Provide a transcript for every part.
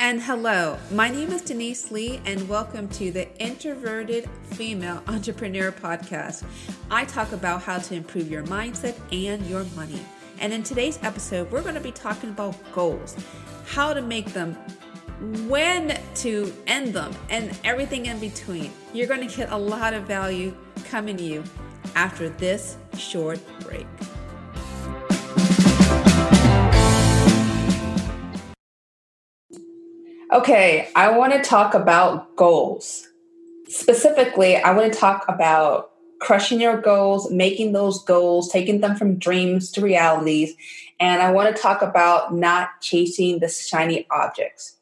And hello, my name is Denise Lee, and welcome to the Introverted Female Entrepreneur Podcast. I talk about how to improve your mindset and your money. And in today's episode, we're going to be talking about goals, how to make them, when to end them, and everything in between. You're going to get a lot of value coming to you after this short break. Okay, I want to talk about goals. Specifically, I want to talk about crushing your goals, making those goals, taking them from dreams to realities. And I want to talk about not chasing the shiny objects.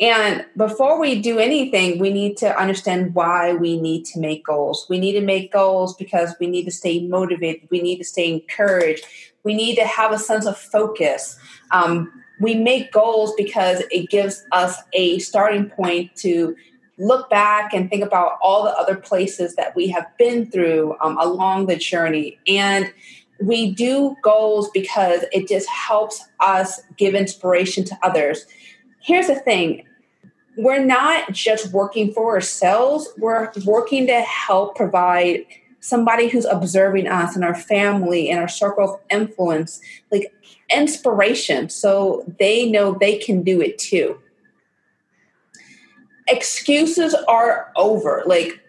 And before we do anything, we need to understand why we need to make goals. We need to make goals because we need to stay motivated, we need to stay encouraged, we need to have a sense of focus. Um, we make goals because it gives us a starting point to look back and think about all the other places that we have been through um, along the journey. And we do goals because it just helps us give inspiration to others. Here's the thing we're not just working for ourselves, we're working to help provide somebody who's observing us and our family and our circle of influence like inspiration. So they know they can do it too. Excuses are over. Like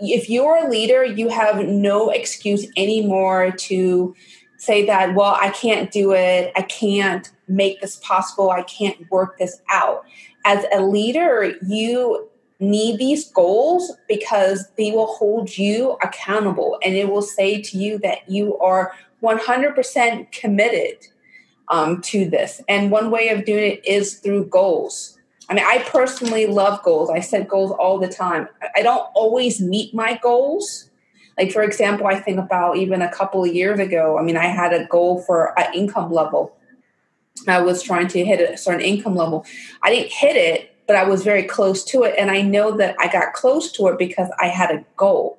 if you're a leader you have no excuse anymore to say that well i can't do it. I can't make this possible. I can't work this out. As a leader you need these goals because they will hold you accountable and it will say to you that you are 100% committed um, to this. And one way of doing it is through goals. I mean, I personally love goals. I set goals all the time. I don't always meet my goals. Like, for example, I think about even a couple of years ago, I mean, I had a goal for an income level. I was trying to hit a certain income level. I didn't hit it, but I was very close to it. And I know that I got close to it because I had a goal.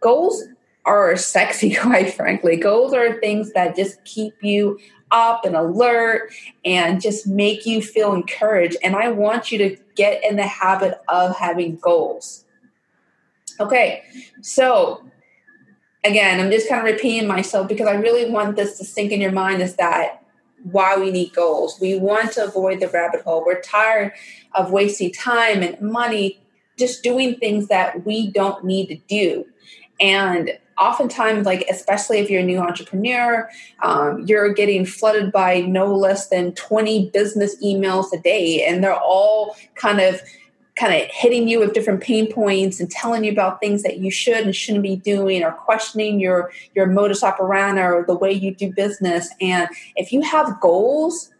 Goals are sexy, quite frankly. Goals are things that just keep you up and alert and just make you feel encouraged. And I want you to get in the habit of having goals. Okay, so again, I'm just kind of repeating myself because I really want this to sink in your mind is that why we need goals. We want to avoid the rabbit hole. We're tired of wasting time and money just doing things that we don't need to do. And oftentimes, like, especially if you're a new entrepreneur, um, you're getting flooded by no less than 20 business emails a day, and they're all kind of kind of hitting you with different pain points and telling you about things that you should and shouldn't be doing or questioning your your modus operandi or the way you do business. And if you have goals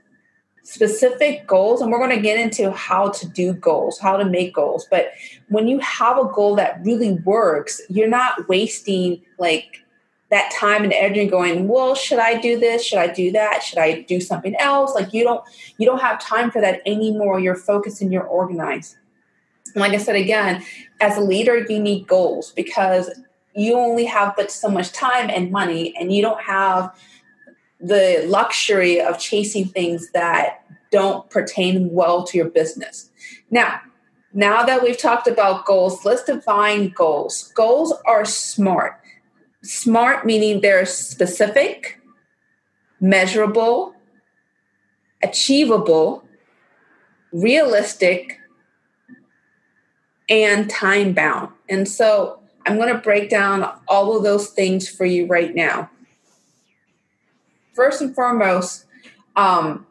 specific goals and we're going to get into how to do goals how to make goals but when you have a goal that really works you're not wasting like that time and energy going well should i do this? Should i do that? Should i do something else? Like you don't you don't have time for that anymore. You're focused and you're organized like I said again, as a leader, you need goals because you only have but so much time and money, and you don't have the luxury of chasing things that don't pertain well to your business. Now, now that we've talked about goals, let's define goals. Goals are smart. Smart meaning they're specific, measurable, achievable, realistic, and time bound. And so I'm going to break down all of those things for you right now. First and foremost, um,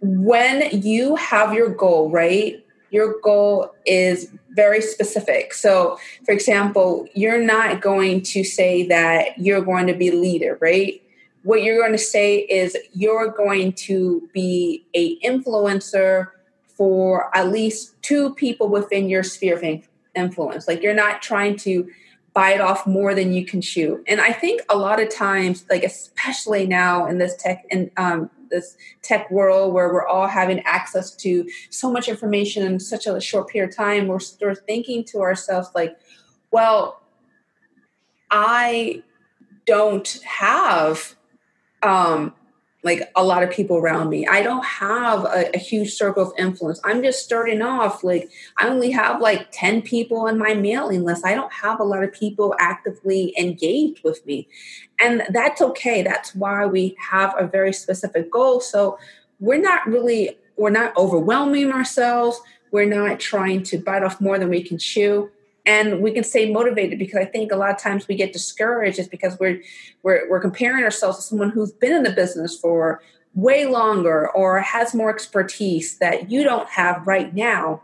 when you have your goal, right? Your goal is very specific. So, for example, you're not going to say that you're going to be a leader, right? What you're going to say is you're going to be a influencer for at least two people within your sphere of influence. Like you're not trying to bite off more than you can chew. And I think a lot of times, like especially now in this tech and um, this tech world where we're all having access to so much information in such a short period of time, we're, we're thinking to ourselves like, well, I don't have um, like a lot of people around me. I don't have a, a, huge circle of influence. I'm just starting off. Like I only have like 10 people on my mailing list. I don't have a lot of people actively engaged with me. And that's okay. That's why we have a very specific goal. So we're not really, we're not overwhelming ourselves. We're not trying to bite off more than we can chew and we can stay motivated because I think a lot of times we get discouraged is because we're we're we're comparing ourselves to someone who's been in the business for way longer or has more expertise that you don't have right now.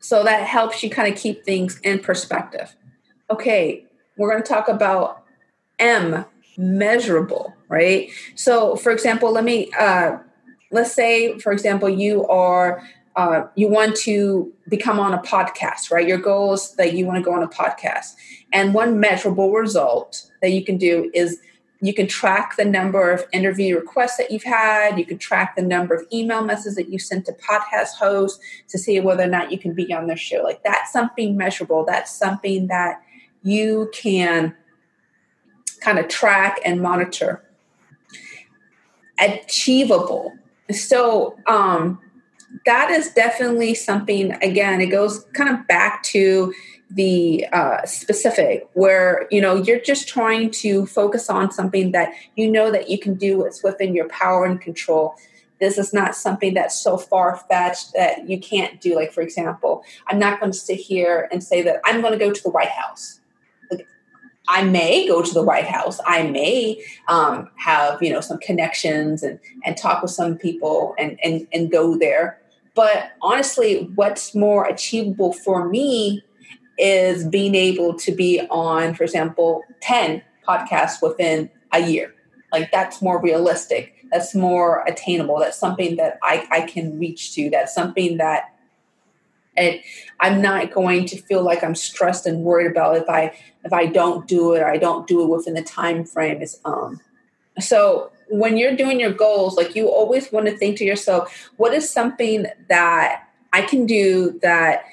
So that helps you kind of keep things in perspective. Okay, we're going to talk about M measurable, right? So for example, let me uh let's say for example you are uh, you want to become on a podcast, right? Your goal is that you want to go on a podcast. And one measurable result that you can do is you can track the number of interview requests that you've had. You can track the number of email messages that you sent to podcast hosts to see whether or not you can be on their show. Like that's something measurable. That's something that you can kind of track and monitor. Achievable. So, um, that is definitely something again it goes kind of back to the uh, specific where you know you're just trying to focus on something that you know that you can do it's within your power and control this is not something that's so far-fetched that you can't do like for example i'm not going to sit here and say that i'm going to go to the white house I may go to the White House. I may um, have you know some connections and and talk with some people and and and go there. But honestly, what's more achievable for me is being able to be on, for example, 10 podcasts within a year. Like that's more realistic. That's more attainable. That's something that I, I can reach to. That's something that it, I'm not going to feel like I'm stressed and worried about if I if I don't do it or I don't do it within the time frame. Is um so when you're doing your goals, like you always want to think to yourself, what is something that I can do that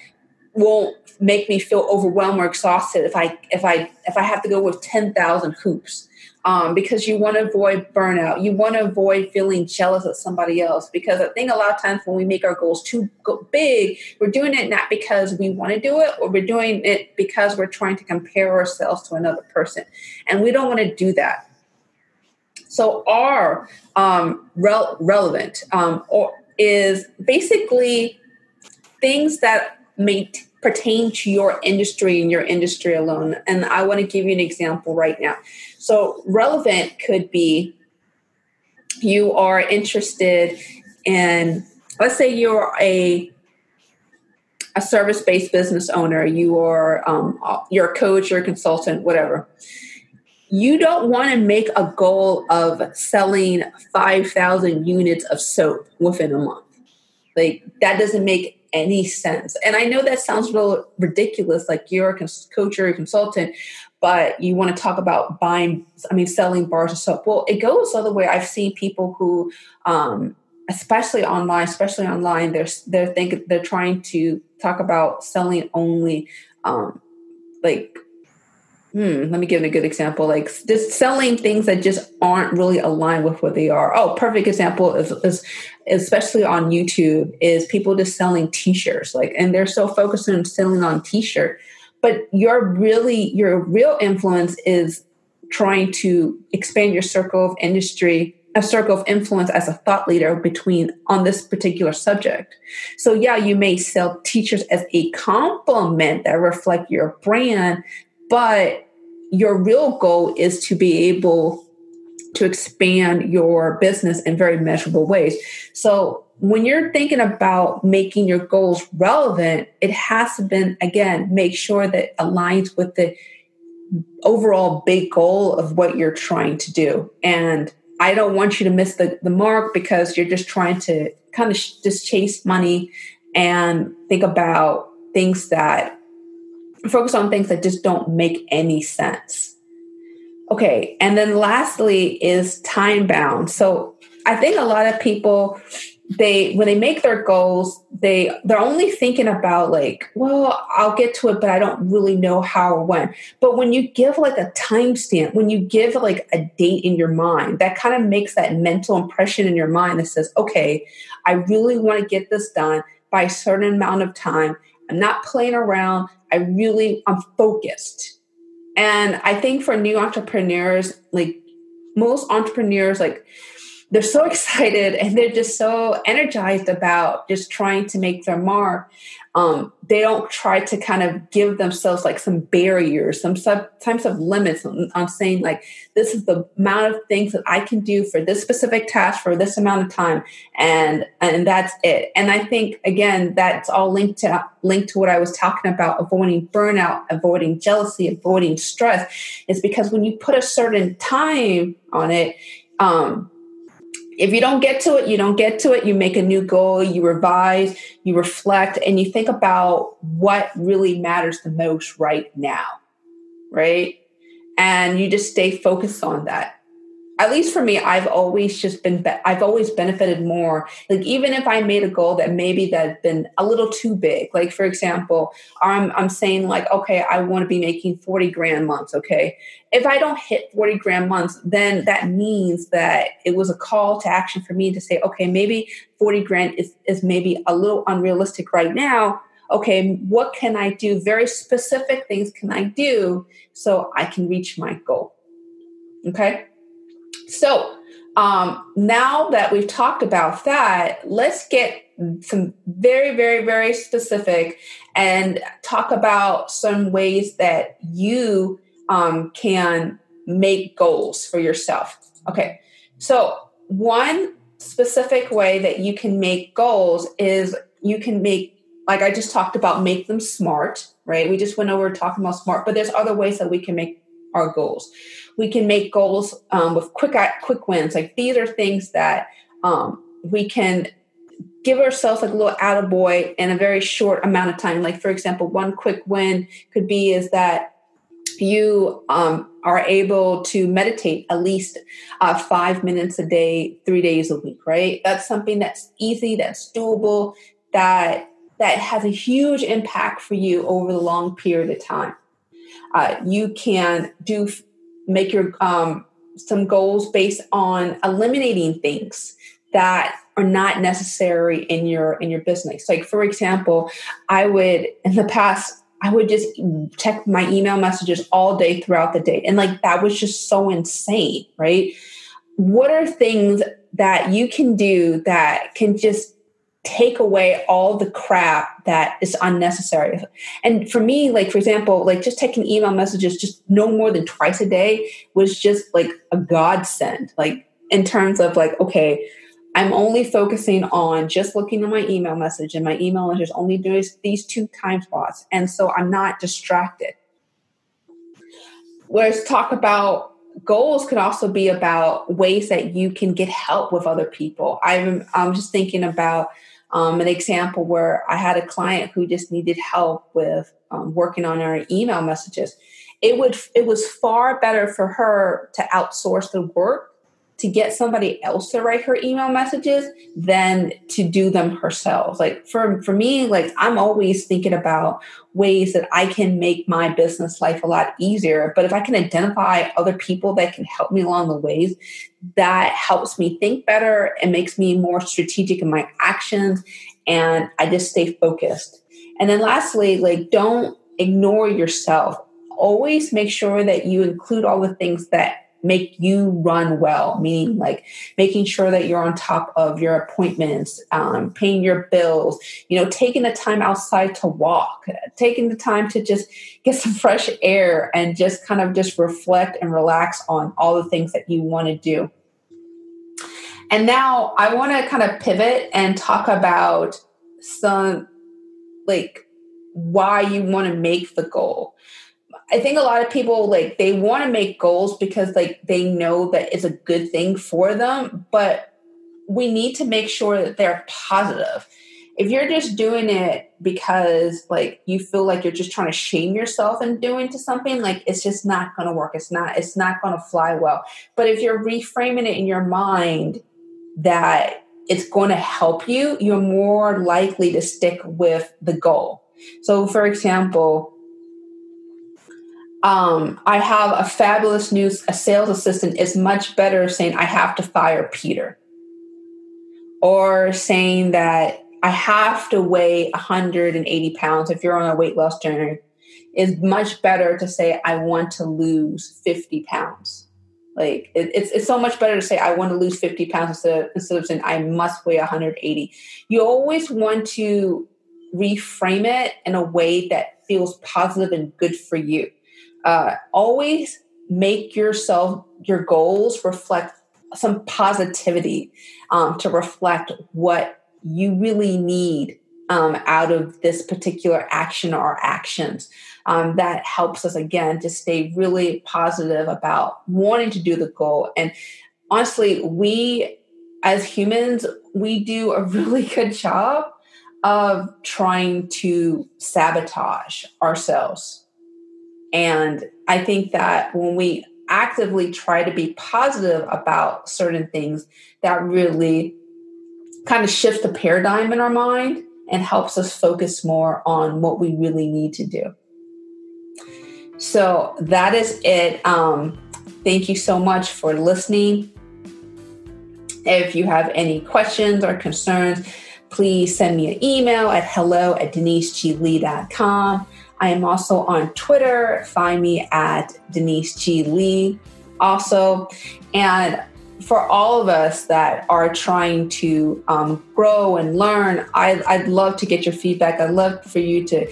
won't make me feel overwhelmed or exhausted if I if I if I have to go with ten thousand hoops. Um, because you want to avoid burnout. You want to avoid feeling jealous of somebody else. Because I think a lot of times when we make our goals too big, we're doing it not because we want to do it, or we're doing it because we're trying to compare ourselves to another person. And we don't want to do that. So R um, re- relevant um, or is basically things that may t- pertain to your industry and your industry alone. And I want to give you an example right now. So relevant could be you are interested in let's say you're a a service-based business owner you are um, you're a coach you're a consultant whatever you don't want to make a goal of selling 5,000 units of soap within a month. Like, that doesn't make any sense. And I know that sounds little ridiculous, like you're a coach or a consultant, but you want to talk about buying, I mean, selling bars of soap. Well, it goes the other way. I've seen people who, um, especially online, especially online, they're they're thinking, they're trying to talk about selling only um, like hmm, let me give a good example like just selling things that just aren't really aligned with what they are oh perfect example is, is especially on youtube is people just selling t-shirts like and they're so focused on selling on t-shirt but your really your real influence is trying to expand your circle of industry a circle of influence as a thought leader between on this particular subject. So yeah, you may sell teachers as a compliment that reflect your brand, but your real goal is to be able to expand your business in very measurable ways. So when you're thinking about making your goals relevant, it has to then again make sure that aligns with the overall big goal of what you're trying to do. And I don't want you to miss the, the mark because you're just trying to kind of sh- just chase money and think about things that focus on things that just don't make any sense. Okay, and then lastly is time bound. So I think a lot of people they when they make their goals they they're only thinking about like well i'll get to it but i don't really know how or when but when you give like a timestamp when you give like a date in your mind that kind of makes that mental impression in your mind that says okay i really want to get this done by a certain amount of time i'm not playing around i really i'm focused. And i think for new entrepreneurs like most entrepreneurs like they're so excited and they're just so energized about just trying to make their mark. Um, they don't try to kind of give themselves like some barriers, some types of limits on, on, saying like this is the amount of things that I can do for this specific task for this amount of time, and and that's it. And I think again that's all linked to linked to what I was talking about: avoiding burnout, avoiding jealousy, avoiding stress. Is because when you put a certain time on it. Um, if you don't get to it, you don't get to it. You make a new goal, you revise, you reflect, and you think about what really matters the most right now, right? And you just stay focused on that at least for me, I've always just been, be- I've always benefited more. Like even if I made a goal that maybe that been a little too big, like for example, I'm, I'm saying like, okay, I want to be making 40 grand months. Okay. If I don't hit 40 grand months, then that means that it was a call to action for me to say, okay, maybe 40 grand is, is maybe a little unrealistic right now. Okay, what can I do? Very specific things can I do so I can reach my goal? Okay. So um, now that we've talked about that, let's get some very, very, very specific and talk about some ways that you um, can make goals for yourself. Okay, so one specific way that you can make goals is you can make like I just talked about, make them smart, right? We just went over talking about smart, but there's other ways that we can make our goals. We can make goals um, with quick quick wins. Like these are things that um, we can give ourselves like a little attaboy in a very short amount of time. Like for example, one quick win could be is that you um, are able to meditate at least uh, five minutes a day, three days a week. Right? That's something that's easy, that's doable, that that has a huge impact for you over the long period of time. Uh, you can do make your um, some goals based on eliminating things that are not necessary in your in your business. Like for example, I would in the past I would just check my email messages all day throughout the day, and like that was just so insane, right? What are things that you can do that can just take away all the crap that is unnecessary. And for me, like for example, like just taking email messages just no more than twice a day was just like a godsend. Like in terms of like, okay, I'm only focusing on just looking at my email message and my email message only does these two time spots. And so I'm not distracted. Whereas talk about goals could also be about ways that you can get help with other people. I'm I'm just thinking about um, an example where I had a client who just needed help with um, working on her email messages. It would it was far better for her to outsource the work to get somebody else to write her email messages than to do them herself. Like for for me, like I'm always thinking about ways that I can make my business life a lot easier. But if I can identify other people that can help me along the ways, that helps me think better and makes me more strategic in my actions and I just stay focused. And then lastly, like don't ignore yourself. Always make sure that you include all the things that make you run well, meaning like making sure that you're on top of your appointments, um, paying your bills, you know, taking the time outside to walk, taking the time to just get some fresh air and just kind of just reflect and relax on all the things that you want to do. And now I want to kind of pivot and talk about some like why you want to make the goal. I think a lot of people like they want to make goals because like they know that it's a good thing for them, but we need to make sure that they're positive. If you're just doing it because like you feel like you're just trying to shame yourself and doing to something, like it's just not going to work. It's not it's not going to fly well. But if you're reframing it in your mind that it's going to help you, you're more likely to stick with the goal. So, for example, um, I have a fabulous new a sales assistant is much better saying I have to fire Peter or saying that I have to weigh 180 pounds if you're on a weight loss journey is much better to say I want to lose 50 pounds. Like it, it's it's so much better to say I want to lose 50 pounds instead of, instead of saying I must weigh 180. You always want to reframe it in a way that feels positive and good for you. Uh, always make yourself your goals reflect some positivity um, to reflect what you really need um, out of this particular action or actions. Um, that helps us again to stay really positive about wanting to do the goal. And honestly, we as humans, we do a really good job of trying to sabotage ourselves. And I think that when we actively try to be positive about certain things, that really kind of shifts the paradigm in our mind and helps us focus more on what we really need to do. So that is it. Um, thank you so much for listening. If you have any questions or concerns, please send me an email at hello at deniseglee.com. I am also on Twitter. Find me at Denise G. Lee also. And for all of us that are trying to um, grow and learn, I, I'd love to get your feedback. I'd love for you to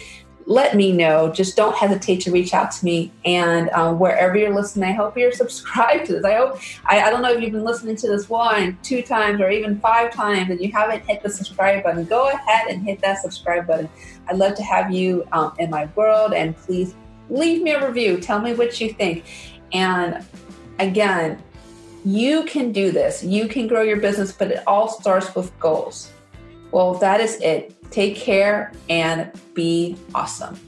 let me know. Just don't hesitate to reach out to me. And um, wherever you're listening, I hope you're subscribed to this. I hope, I, I, don't know if you've been listening to this one, two times, or even five times, and you haven't hit the subscribe button. Go ahead and hit that subscribe button. I'd love to have you um, in my world. And please leave me a review. Tell me what you think. And again, you can do this. You can grow your business, but it all starts with goals. Well, that is it. Take care and be awesome.